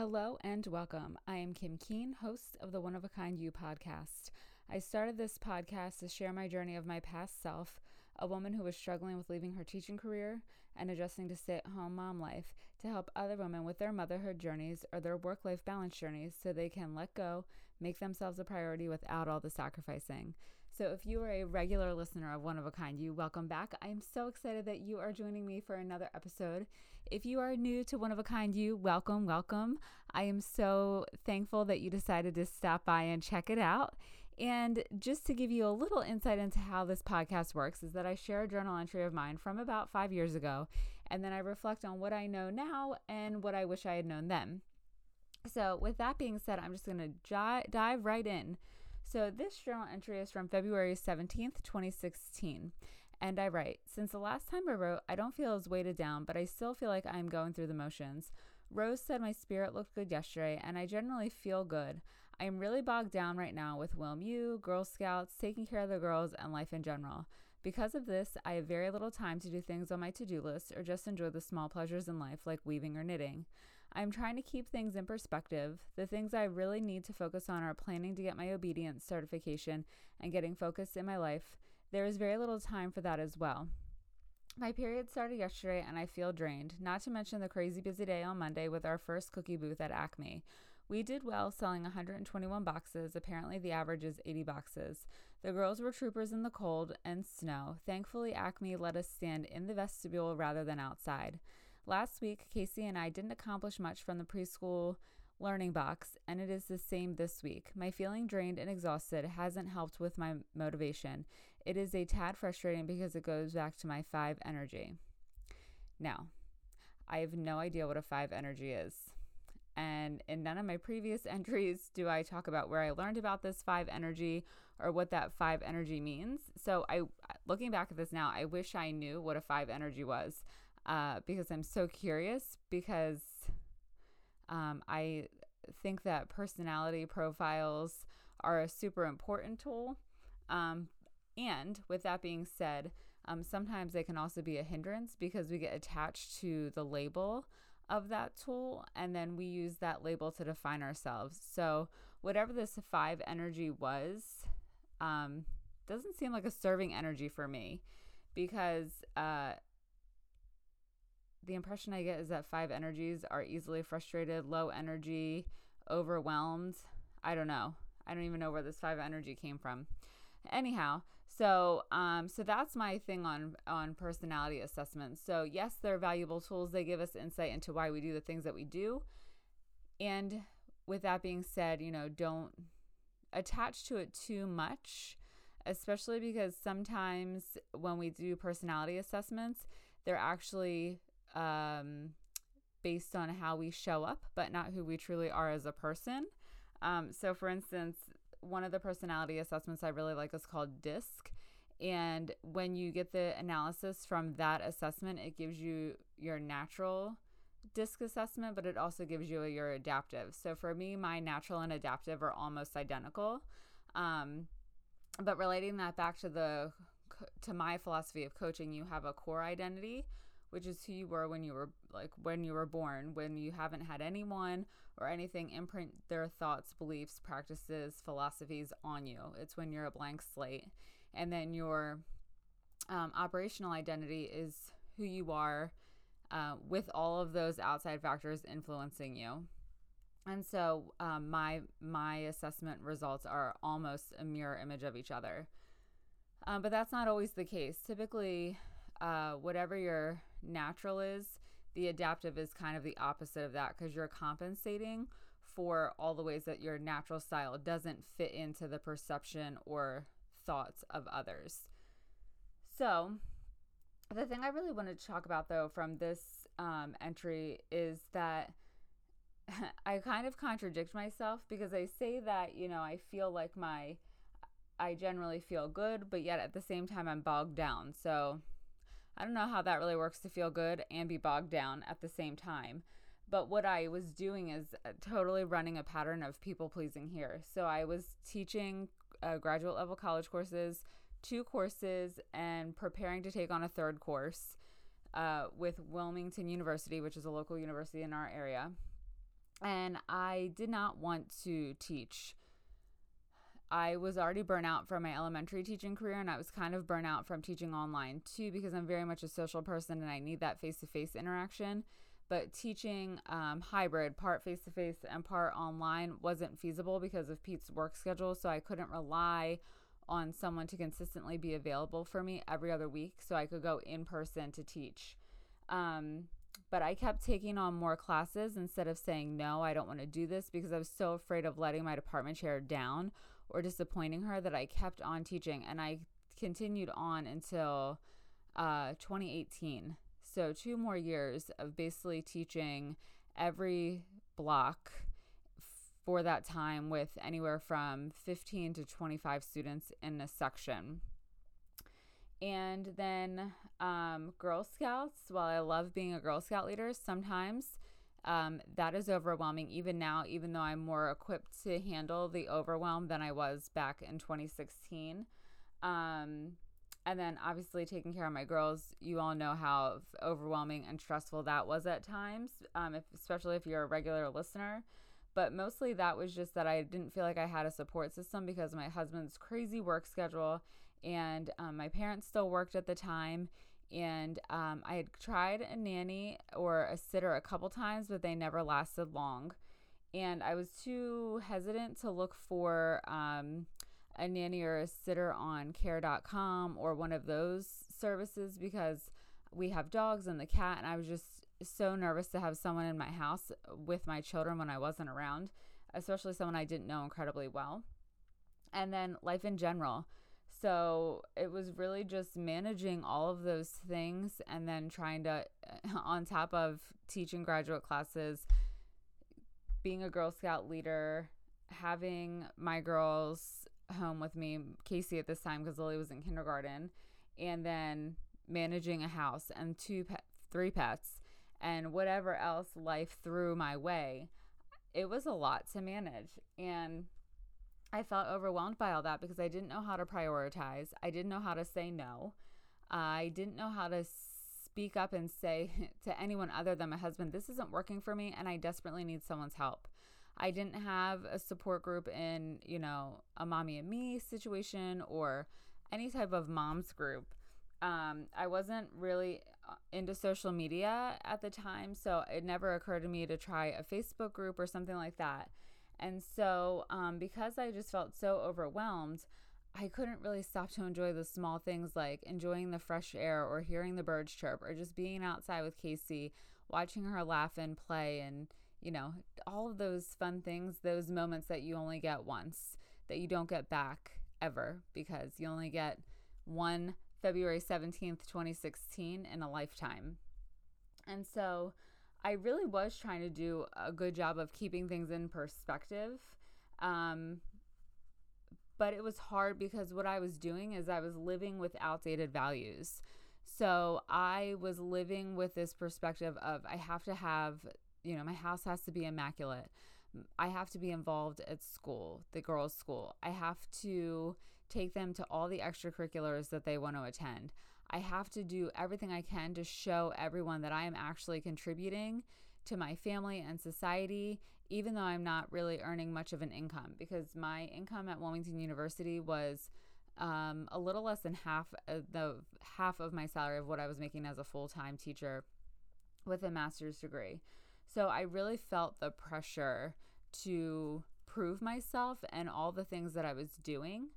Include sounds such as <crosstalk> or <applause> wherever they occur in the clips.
Hello and welcome. I am Kim Keen, host of the One of a Kind You podcast. I started this podcast to share my journey of my past self, a woman who was struggling with leaving her teaching career and adjusting to stay at home mom life, to help other women with their motherhood journeys or their work life balance journeys so they can let go, make themselves a priority without all the sacrificing. So, if you are a regular listener of One of a Kind, you welcome back. I am so excited that you are joining me for another episode. If you are new to One of a Kind, you welcome, welcome. I am so thankful that you decided to stop by and check it out. And just to give you a little insight into how this podcast works, is that I share a journal entry of mine from about five years ago, and then I reflect on what I know now and what I wish I had known then. So, with that being said, I'm just going to j- dive right in so this journal entry is from February 17th, 2016. And I write, Since the last time I wrote, I don't feel as weighted down, but I still feel like I'm going through the motions. Rose said my spirit looked good yesterday, and I generally feel good. I am really bogged down right now with WilmU, Girl Scouts, taking care of the girls, and life in general. Because of this, I have very little time to do things on my to do list or just enjoy the small pleasures in life like weaving or knitting. I'm trying to keep things in perspective. The things I really need to focus on are planning to get my obedience certification and getting focused in my life. There is very little time for that as well. My period started yesterday and I feel drained, not to mention the crazy busy day on Monday with our first cookie booth at Acme. We did well selling 121 boxes. Apparently, the average is 80 boxes. The girls were troopers in the cold and snow. Thankfully, Acme let us stand in the vestibule rather than outside. Last week, Casey and I didn't accomplish much from the preschool learning box, and it is the same this week. My feeling drained and exhausted hasn't helped with my motivation. It is a tad frustrating because it goes back to my five energy. Now, I have no idea what a five energy is. And in none of my previous <laughs> entries do I talk about where I learned about this five energy or what that five energy means. So I looking back at this now, I wish I knew what a five energy was uh, because I'm so curious because um, I think that personality profiles are a super important tool. Um, and with that being said, um, sometimes they can also be a hindrance because we get attached to the label of that tool and then we use that label to define ourselves. So, whatever this five energy was, um, doesn't seem like a serving energy for me because uh, the impression I get is that five energies are easily frustrated, low energy, overwhelmed. I don't know. I don't even know where this five energy came from. Anyhow, so um so that's my thing on on personality assessments. So yes, they're valuable tools. They give us insight into why we do the things that we do. And with that being said, you know, don't attach to it too much, especially because sometimes when we do personality assessments, they're actually um, based on how we show up, but not who we truly are as a person. Um, so, for instance, one of the personality assessments I really like is called DISC. And when you get the analysis from that assessment, it gives you your natural DISC assessment, but it also gives you your adaptive. So for me, my natural and adaptive are almost identical. Um, but relating that back to the to my philosophy of coaching, you have a core identity, which is who you were when you were like when you were born, when you haven't had anyone or anything imprint their thoughts, beliefs, practices, philosophies on you. It's when you're a blank slate. And then your um, operational identity is who you are uh, with all of those outside factors influencing you. And so um, my my assessment results are almost a mirror image of each other. Um, but that's not always the case. Typically, uh, whatever your natural is, the adaptive is kind of the opposite of that because you're compensating for all the ways that your natural style doesn't fit into the perception or thoughts of others. So, the thing I really wanted to talk about though from this um, entry is that <laughs> I kind of contradict myself because I say that, you know, I feel like my, I generally feel good, but yet at the same time I'm bogged down. So, I don't know how that really works to feel good and be bogged down at the same time. But what I was doing is uh, totally running a pattern of people pleasing here. So I was teaching uh, graduate level college courses, two courses, and preparing to take on a third course uh, with Wilmington University, which is a local university in our area. And I did not want to teach. I was already burnt out from my elementary teaching career, and I was kind of burnt out from teaching online too, because I'm very much a social person and I need that face to face interaction. But teaching um, hybrid, part face to face and part online, wasn't feasible because of Pete's work schedule. So I couldn't rely on someone to consistently be available for me every other week so I could go in person to teach. Um, but I kept taking on more classes instead of saying, no, I don't want to do this because I was so afraid of letting my department chair down or disappointing her that I kept on teaching. And I continued on until uh, 2018. So, two more years of basically teaching every block for that time with anywhere from 15 to 25 students in a section. And then um, Girl Scouts, while I love being a Girl Scout leader, sometimes um, that is overwhelming even now, even though I'm more equipped to handle the overwhelm than I was back in 2016. Um, and then obviously taking care of my girls, you all know how overwhelming and stressful that was at times, um, if, especially if you're a regular listener. But mostly that was just that I didn't feel like I had a support system because my husband's crazy work schedule and um, my parents still worked at the time and um, I had tried a nanny or a sitter a couple times, but they never lasted long. And I was too hesitant to look for um, a nanny or a sitter on care.com or one of those services because we have dogs and the cat, and I was just so nervous to have someone in my house with my children when I wasn't around, especially someone I didn't know incredibly well. And then life in general. So it was really just managing all of those things and then trying to, <laughs> on top of teaching graduate classes, being a Girl Scout leader, having my girls home with me, Casey at this time because Lily was in kindergarten, and then managing a house and two, three pets, and whatever else life threw my way. It was a lot to manage. And I felt overwhelmed by all that because I didn't know how to prioritize. I didn't know how to say no. I didn't know how to speak up and say <laughs> to anyone other than my husband, this isn't working for me and I desperately need someone's help. I didn't have a support group in, you know, a mommy and me situation or any type of mom's group. Um, I wasn't really uh, into social media at the time, so it never occurred to me to try a Facebook group or something like that. And so, um, because I just felt so overwhelmed, I couldn't really stop to enjoy the small things like enjoying the fresh air or hearing the birds chirp or just being outside with Casey, watching her laugh and play and, you know, all of those fun things, those moments that you only get once, that you don't get back ever because you only get one February 17th, 2016 in a lifetime. And so, I really was trying to do a good job of keeping things in perspective. Um, but it was hard because what I was doing is I was living with outdated values. So I was living with this perspective of I have to have, you know, my house has to be immaculate. I have to be involved at school, the girls' school. I have to take them to all the extracurriculars that they want to attend. I have to do everything I can to show everyone that I am actually contributing to my family and society, even though I'm not really earning much of an income because my income at Wilmington University was um, a little less than half of the half of my salary of what I was making as a full time teacher with a master's degree. So I really felt the pressure to prove myself and all the things that I was doing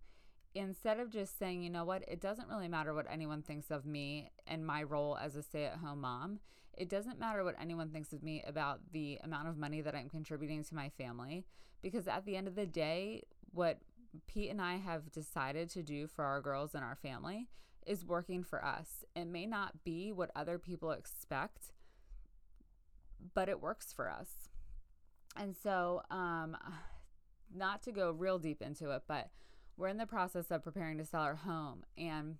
instead of just saying, you know what, it doesn't really matter what anyone thinks of me and my role as a stay at home mom. It doesn't matter what anyone thinks of me about the amount of money that I'm contributing to my family. Because at the end of the day, what Pete and I have decided to do for our girls and our family is working for us. It may not be what other people expect, but it works for us. And so, um, <sighs> not to go real deep into it, but we're in the process of preparing to sell our home and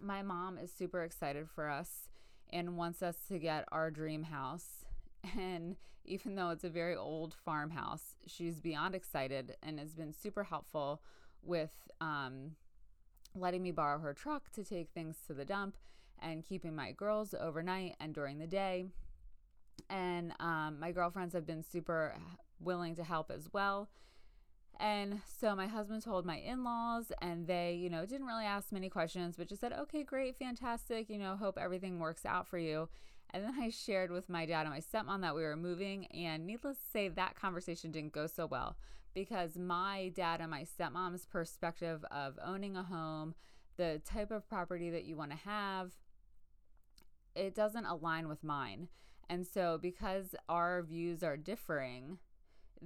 my mom is super excited for us and wants us to get our dream house <laughs> and even though it's a very old farmhouse she's beyond excited and has been super helpful with um, letting me borrow her truck to take things to the dump and keeping my girls overnight and during the day And um, my girlfriends have been super willing to help as well. And so my husband told my in laws, and they, you know, didn't really ask many questions, but just said, okay, great, fantastic, you know, hope everything works out for you. And then I shared with my dad and my stepmom that we were moving, and needless to say, that conversation didn't go so well because my dad and my stepmom's perspective of owning a home, the type of property that you want to have, it doesn't align with mine. And so, because our views are differing,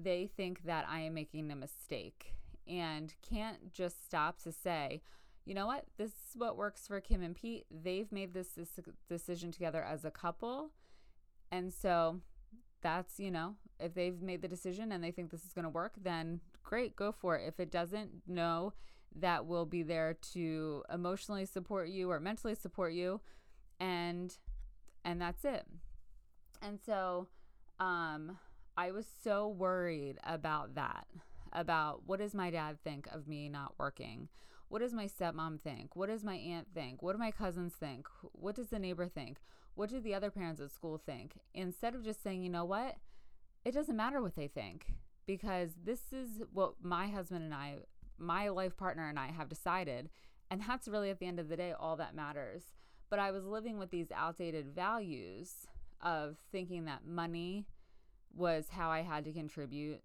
they think that I am making a mistake and can't just stop to say, you know what, this is what works for Kim and Pete. They've made this, this decision together as a couple. And so that's, you know, if they've made the decision and they think this is going to work, then great, go for it. If it doesn't, know that we'll be there to emotionally support you or mentally support you and and that's it. And so um I was so worried about that. About what does my dad think of me not working? What does my stepmom think? What does my aunt think? What do my cousins think? What does the neighbor think? What do the other parents at school think? Instead of just saying, you know what? It doesn't matter what they think because this is what my husband and I, my life partner and I have decided. And that's really at the end of the day all that matters. But I was living with these outdated values of thinking that money was how I had to contribute.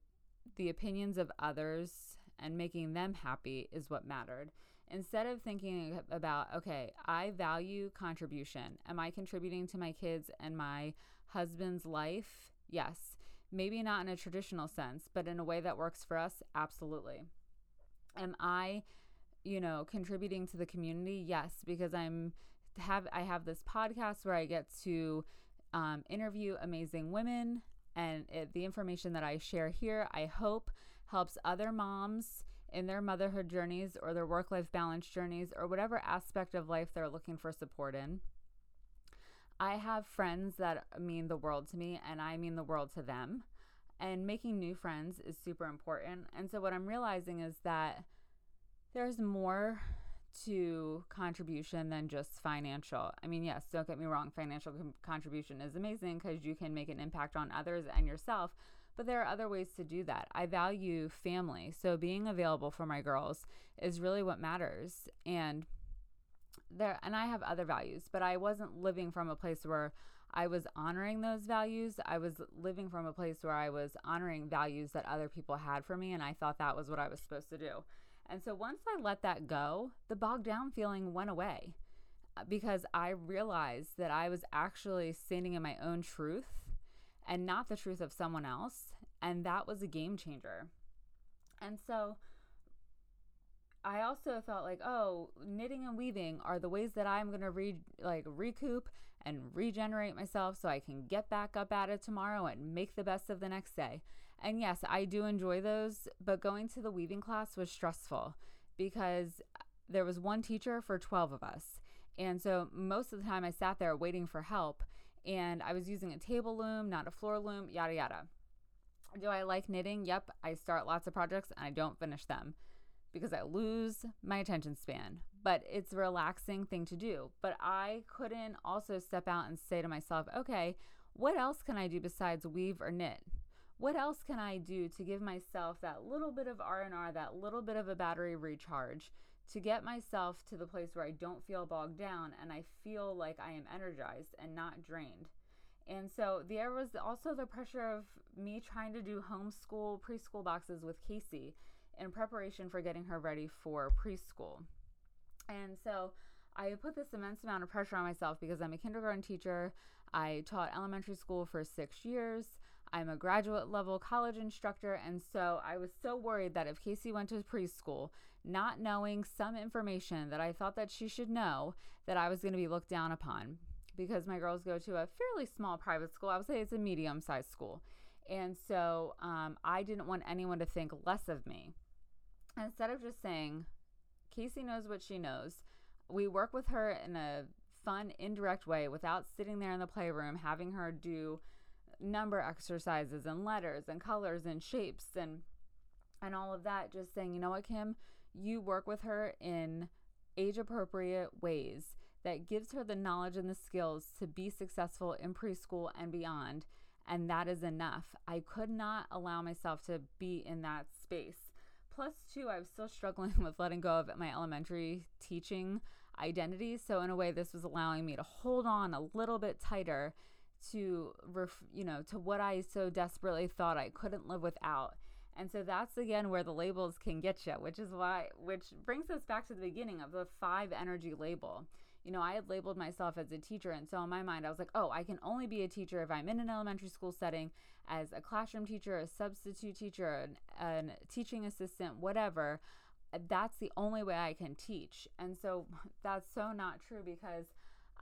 The opinions of others and making them happy is what mattered. Instead of thinking about, okay, I value contribution. Am I contributing to my kids and my husband's life? Yes. Maybe not in a traditional sense, but in a way that works for us? Absolutely. Am I, you know, contributing to the community? Yes, because I'm have I have this podcast where I get to um, interview amazing women and it, the information that I share here, I hope helps other moms in their motherhood journeys or their work life balance journeys or whatever aspect of life they're looking for support in. I have friends that mean the world to me, and I mean the world to them. And making new friends is super important. And so, what I'm realizing is that there's more to contribution than just financial. I mean, yes, don't get me wrong, financial com- contribution is amazing because you can make an impact on others and yourself, but there are other ways to do that. I value family, so being available for my girls is really what matters. And there and I have other values, but I wasn't living from a place where I was honoring those values. I was living from a place where I was honoring values that other people had for me and I thought that was what I was supposed to do. And so once I let that go, the bogged down feeling went away uh, because I realized that I was actually standing in my own truth and not the truth of someone else. And that was a game changer. And so I also felt like, oh, knitting and weaving are the ways that I'm going to re- like recoup and regenerate myself so I can get back up at it tomorrow and make the best of the next day. And yes, I do enjoy those, but going to the weaving class was stressful because there was one teacher for 12 of us. And so most of the time I sat there waiting for help and I was using a table loom, not a floor loom, yada yada. Do I like knitting? Yep, I start lots of projects and I don't finish them because I lose my attention span. But it's a relaxing thing to do. But I couldn't also step out and say to myself, okay, what else can I do besides weave or knit? What else can I do to give myself that little bit of R&R, that little bit of a battery recharge to get myself to the place where I don't feel bogged down and I feel like I am energized and not drained. And so there was also the pressure of me trying to do homeschool preschool boxes with Casey in preparation for getting her ready for preschool. And so I put this immense amount of pressure on myself because I'm a kindergarten teacher. I taught elementary school for six years. I'm a graduate level college instructor, and so I was so worried that if Casey went to preschool, not knowing some information that I thought that she should know, that I was going to be looked down upon because my girls go to a fairly small private school. I would say it's a medium sized school. And so um, I didn't want anyone to think less of me. Instead of just saying, Casey knows what she knows, we work with her in a fun, indirect way without sitting there in the playroom having her do number exercises and letters and colors and shapes and and all of that just saying you know what kim you work with her in age appropriate ways that gives her the knowledge and the skills to be successful in preschool and beyond. And that is enough. I could not allow myself to be in that space. Plus, two, I was still struggling <laughs> with letting go of my elementary teaching identity. So, in a way, this was allowing me to hold on a little bit tighter to, ref- you know, to what I so desperately thought I couldn't live without. And so that's again where the labels can get you, which is why, which brings us back to the beginning of the five energy label. You know, I had labeled myself as a teacher. And so in my mind, I was like, oh, I can only be a teacher if I'm in an elementary school setting as a classroom teacher, a substitute teacher, an, an teaching assistant, whatever. That's the only way I can teach. And so <laughs> that's so not true because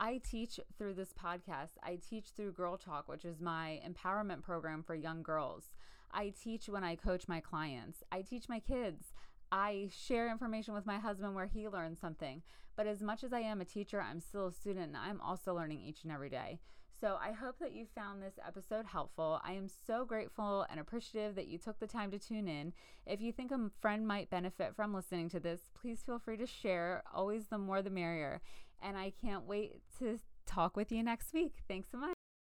I teach through this podcast. I teach through Girl Talk, which is my empowerment program for young girls. I teach when I coach my clients. I teach my kids. I share information with my husband where he learns something. But as much as I am a teacher, I'm still a student and I'm also learning each and every day. So I hope that you found this episode helpful. I am so grateful and appreciative that you took the time to tune in. If you think a friend might benefit from listening to this, please feel free to share. Always the more the merrier. And I can't wait to talk with you next week. Thanks so much.